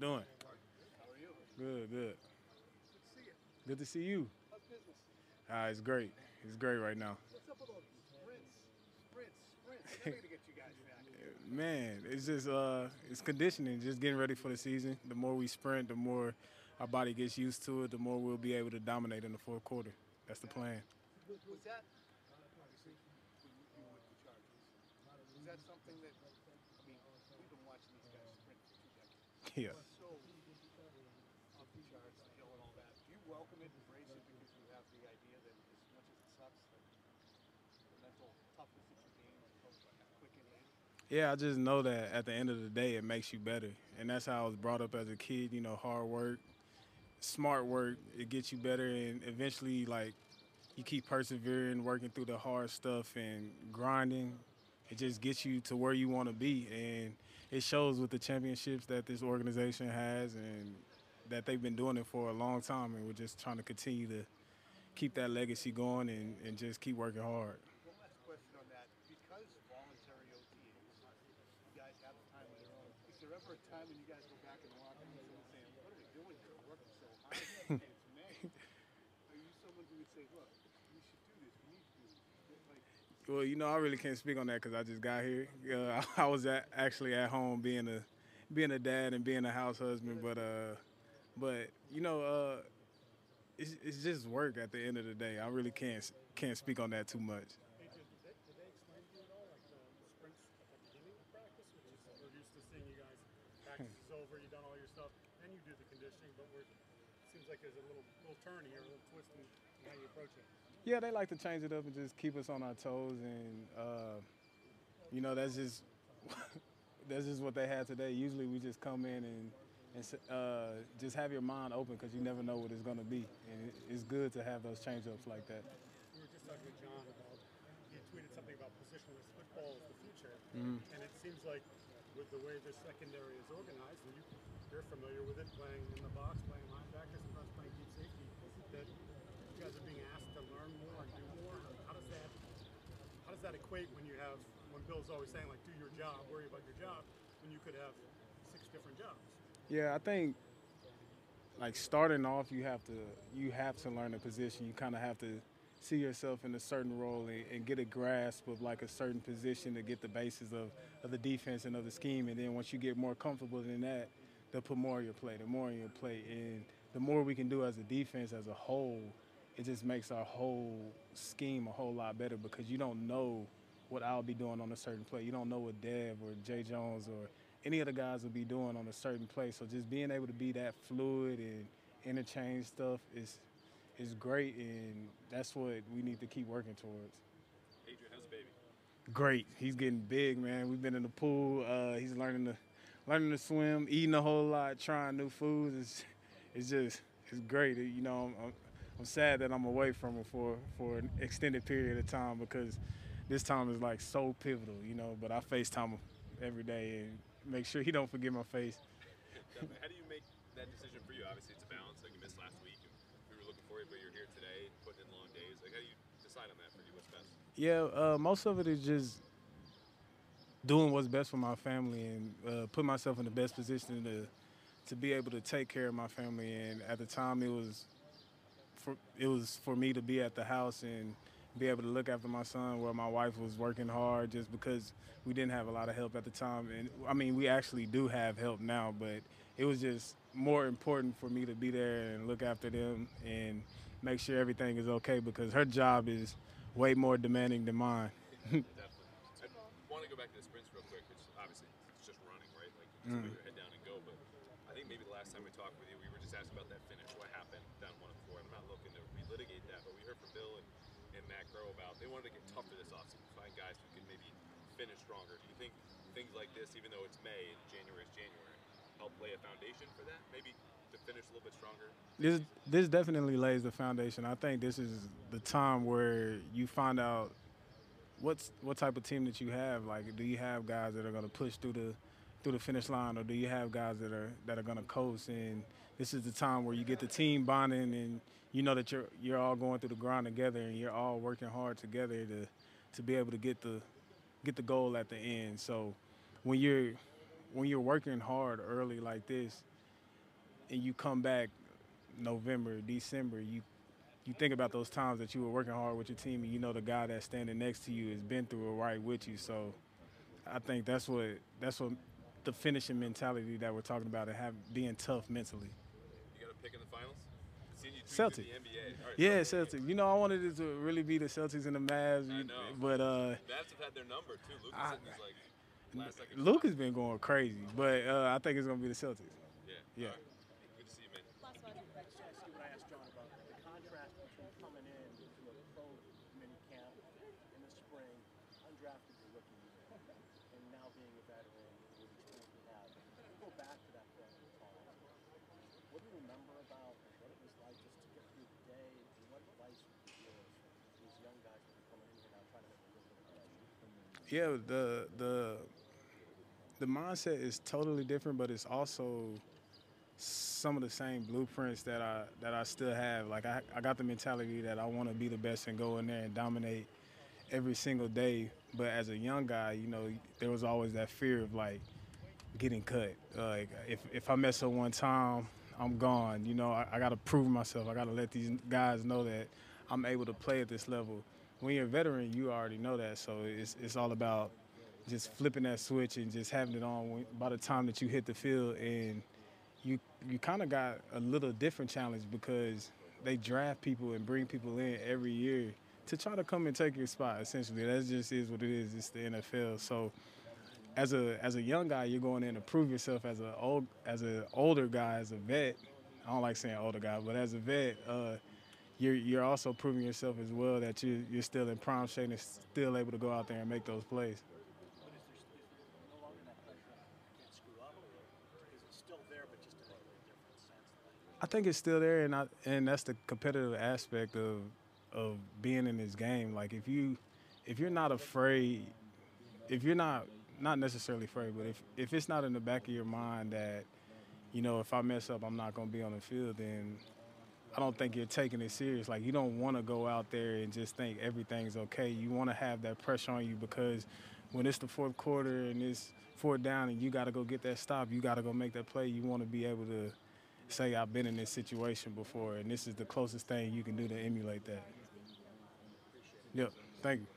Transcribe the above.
doing? How are you? Good, good. Good to see you. Good to see you. How's business? Ah, it's great. It's great right now. What's up with all these sprints? Sprints, sprints. You. Man, it's just uh, it's conditioning, just getting ready for the season. The more we sprint, the more our body gets used to it, the more we'll be able to dominate in the fourth quarter. That's the plan. Was that hand? Yeah, I just know that at the end of the day, it makes you better, and that's how I was brought up as a kid. You know, hard work, smart work, it gets you better, and eventually, like, you keep persevering, working through the hard stuff and grinding. It just gets you to where you want to be, and it shows with the championships that this organization has, and that they've been doing it for a long time, and we're just trying to continue to keep that legacy going and, and just keep working hard. One last question on that. Because voluntary OTAs, you guys have the time of your own. Is there ever a time when you guys go back in the locker and saying, what are we doing here? We're working so hard. Are you someone who would say, look, we should do this. We need to do this? Like, Well, you know, I really can't speak on that because I just got here. Uh, I was at, actually at home being a being a dad and being a house husband, but uh, but you know, uh, it's, it's just work at the end of the day. I really can't can't speak on that too much. Adrian, did they, did they explain to you at all, like the, the sprints at the beginning of practice, which is we're used to seeing you guys. Practice is over, you've done all your stuff, then you do the conditioning, but we're seems like there's a little little turn here, a little twist in how you approach it. Yeah, they like to change it up and just keep us on our toes, and uh, you know, that's just that's just what they had today. Usually, we just come in and and uh, just have your mind open because you never know what it's going to be, and it's good to have those change ups like that. We were just talking to John about he tweeted something about positionless football is the future, Mhm. and it seems like with the way the secondary is organized, and you, you're familiar with it, playing in the box, playing linebacker, sometimes playing deep safety, that guys are being asked to learn more and do more. How does that how does that equate when you have when Bill's always saying like do your job, worry about your job, when you could have six different jobs? Yeah, I think like starting off, you have to you have to learn a position. You kind of have to see yourself in a certain role and, and get a grasp of like a certain position to get the basis of, of the defense and of the scheme. And then once you get more comfortable in that, they'll put more on your plate, the more on your plate, and the more we can do as a defense as a whole, it just makes our whole scheme a whole lot better because you don't know what I'll be doing on a certain play. You don't know what Dev or Jay Jones or any of the guys will be doing on a certain play. So just being able to be that fluid and interchange stuff is is great, and that's what we need to keep working towards. Adrian, how's the baby? Great, he's getting big, man. We've been in the pool. Uh, he's learning to learning to swim, eating a whole lot, trying new foods. It's it's just it's great. You know, I'm, I'm, sad that I'm away from him for for an extended period of time because this time is like so pivotal. You know, but I FaceTime him every day and make sure he don't forget my face. How do you make that decision for you? Obviously, it's a balance. Like you missed last week, and we were looking for you, but you're here today, putting in long days. Like, how do you decide on that for you? What's best? Yeah, uh, most of it is just doing what's best for my family and uh, put myself in the best position to to be able to take care of my family. And at the time, it was for it was for me to be at the house and be able to look after my son, while my wife was working hard, just because we didn't have a lot of help at the time. And I mean, we actually do have help now, but it was just more important for me to be there and look after them and make sure everything is okay because her job is way more demanding than mine. I want to go back to the sprints real quick. It's obviously it's just running, right? Like you just put your head down and go. But I think maybe the last time we talked with you, we were just asking about that finish. What happened down one and four? I'm not looking to relitigate that, Bill and, and Matt Groh about they wanted to get tougher this offseason, find guys who can maybe finish stronger. Do you think things like this, even though it's May and January is January, help lay a foundation for that? Maybe to finish a little bit stronger. this this definitely lays the foundation. I think this is the time where you find out what's what type of team that you have. Like, do you have guys that are going to push through the through the finish line, or do you have guys that are that are going to coast? And this is the time where you get the team bonding, and you know that you're you're all going through the grind together, and you're all working hard together to to be able to get the get the goal at the end. So when you're when you're working hard early like this, and you come back November, December, you you think about those times that you were working hard with your team, and you know the guy that's standing next to you has been through it right with you. So, I think that's what that's what the finishing mentality that we're talking about and have being tough mentally. Pick in the finals? Seen you tweet Celtic. through the NBA. All right, Yeah, Celtic. Celtics. You know, I wanted it to really be the Celtics and the Mavs, I know. but uh, Mavs have had their number too. Lucas I- like last. Luke has been going crazy. But uh, I think it's gonna be the Celtics. Yeah. Yeah. All right. Good to see you, man. Last one. I just want to see what I asked John about the contrast between coming in to a pro mini camp in the spring, undrafted your rookie year, and now being a veteran with the experience we have. Go back to that point in time. What do you remember about what it was like just to get through the day, and what advice would you give these young guys coming in here now trying to make a? Yeah, the the the mindset is totally different, but it's also some of the same blueprints that I that I still have. Like I, I got the mentality that I want to be the best and go in there and dominate every single day. But as a young guy, you know, there was always that fear of like getting cut. Like if if I mess up one time, I'm gone. You know, I, I got to prove myself. I got to let these guys know that I'm able to play at this level. When you're a veteran, you already know that. So it's it's all about just flipping that switch and just having it on when, by the time that you hit the field and you you kind of got a little different challenge because they draft people and bring people in every year to try to come and take your spot. Essentially, that just is what it is. It's the NFL. So as a as a young guy, you're going in to prove yourself as a old as an older guy, as a vet. I don't like saying older guy, but as a vet, uh, you're you're also proving yourself as well that you you're still in prime shape and still able to go out there and make those plays. But is there, is there no longer that pressure that you can't screw up? Or is it still there, but just in a very different sense? I think it's still there, and I, and that's the competitive aspect of of being in this game. Like if you if you're not afraid, if you're not not necessarily afraid, but if if it's not in the back of your mind that you know if I mess up, I'm not going to be on the field, then I don't think you're taking it serious. Like you don't want to go out there and just think everything's okay. You want to have that pressure on you because when it's the fourth quarter and it's fourth down and you got to go get that stop, you got to go make that play. You want to be able to say I've been in this situation before, and this is the closest thing you can do to emulate that. Yep. Thank you.